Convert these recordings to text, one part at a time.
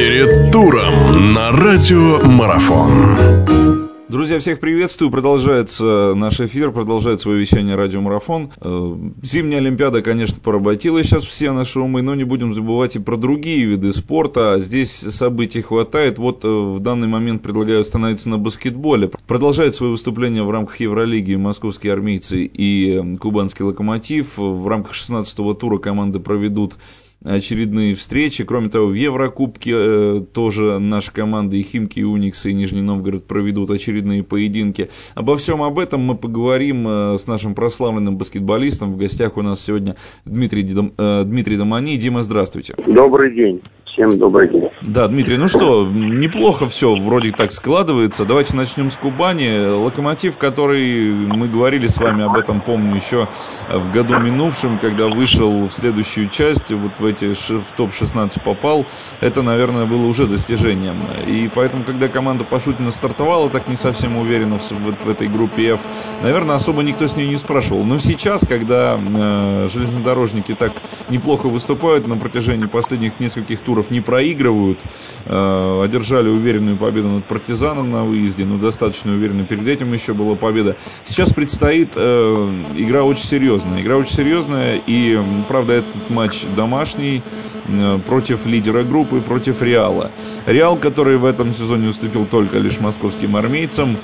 Перед туром на радио Марафон. Друзья, всех приветствую. Продолжается наш эфир, продолжает свое вещание радиомарафон. Э, зимняя Олимпиада, конечно, поработила сейчас все наши умы, но не будем забывать и про другие виды спорта. Здесь событий хватает. Вот э, в данный момент предлагаю остановиться на баскетболе. Продолжает свое выступление в рамках Евролиги московские армейцы и э, кубанский локомотив. В рамках 16-го тура команды проведут очередные встречи. Кроме того, в Еврокубке э, тоже наши команды и Химки, и Уникс, и Нижний Новгород проведут очередные поединки. Обо всем об этом мы поговорим э, с нашим прославленным баскетболистом. В гостях у нас сегодня Дмитрий, Дом, э, Дмитрий Домани. Дима, здравствуйте. Добрый день. Всем добрый день. Да, Дмитрий, ну что, неплохо все вроде так складывается. Давайте начнем с Кубани. Локомотив, который мы говорили с вами об этом, помню, еще в году минувшем, когда вышел в следующую часть, вот в эти в топ-16 попал, это, наверное, было уже достижением. И поэтому, когда команда Пашутина стартовала так не совсем уверенно в, в, в этой группе F, наверное, особо никто с ней не спрашивал. Но сейчас, когда э, железнодорожники так неплохо выступают на протяжении последних нескольких туров, не проигрывают, э, одержали уверенную победу над партизаном на выезде, но достаточно уверенно перед этим еще была победа. Сейчас предстоит э, игра очень серьезная. Игра очень серьезная, и, правда, этот матч домашний э, против лидера группы, против Реала. Реал, который в этом сезоне уступил только лишь московским армейцам.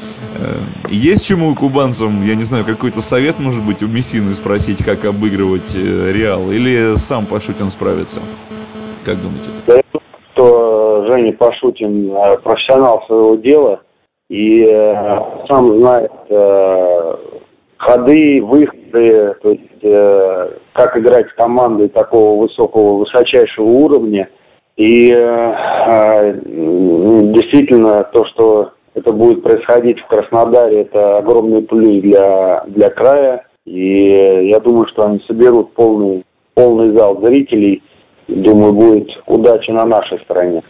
Есть чему кубанцам, я не знаю, какой-то совет, может быть, у Мессины спросить, как обыгрывать Реал, или сам Пашутин справится? Как думаете? Я что Женя Пашутин профессионал своего дела и э, сам знает э, ходы, выходы, то есть э, как играть с командой такого высокого, высочайшего уровня. И э, э, действительно то, что это будет происходить в Краснодаре, это огромный плюс для, для края. И я думаю, что они соберут полный, полный зал зрителей – думаю, будет удача на нашей стороне.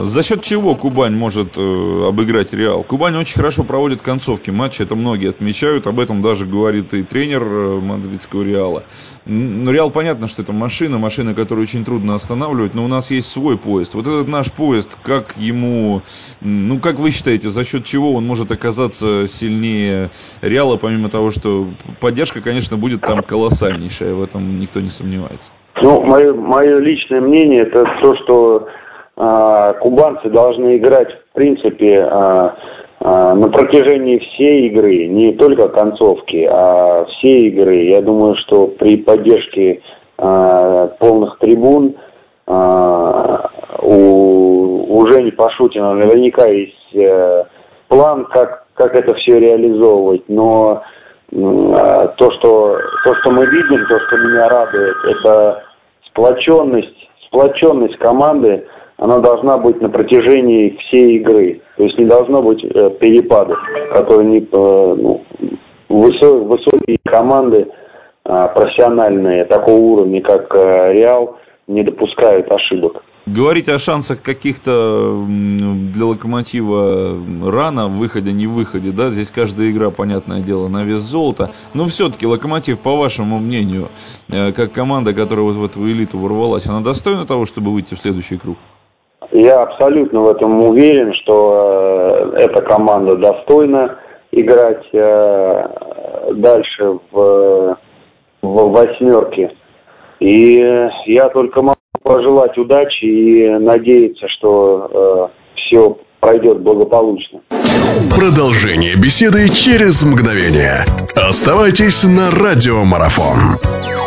За счет чего Кубань может э, обыграть Реал? Кубань очень хорошо проводит концовки матча, это многие отмечают, об этом даже говорит и тренер э, мадридского Реала. Но Реал понятно, что это машина, машина, которую очень трудно останавливать, но у нас есть свой поезд. Вот этот наш поезд, как ему, ну как вы считаете, за счет чего он может оказаться сильнее Реала, помимо того, что поддержка, конечно, будет там колоссальнейшая, в этом никто не сомневается. Ну, мое, мое личное мнение, это то, что кубанцы должны играть, в принципе, э, э, на протяжении всей игры, не только концовки, а всей игры. Я думаю, что при поддержке полных трибун у, у Жени Пашутина наверняка есть э, план, как, как это все реализовывать, но то, что, то, что мы видим, то, что меня радует, это сплоченность, сплоченность команды, она должна быть на протяжении всей игры. То есть не должно быть э, перепадов, которые не, э, ну, высо, высокие команды э, профессиональные такого уровня, как э, Реал, не допускают ошибок. Говорить о шансах каких-то для Локомотива рано, выходе, не выходе, да, здесь каждая игра, понятное дело, на вес золота. Но все-таки Локомотив, по вашему мнению, э, как команда, которая вот в эту элиту ворвалась, она достойна того, чтобы выйти в следующий круг? Я абсолютно в этом уверен, что э, эта команда достойна играть э, дальше в, в восьмерке. И я только могу пожелать удачи и надеяться, что э, все пройдет благополучно. Продолжение беседы через мгновение. Оставайтесь на радиомарафон.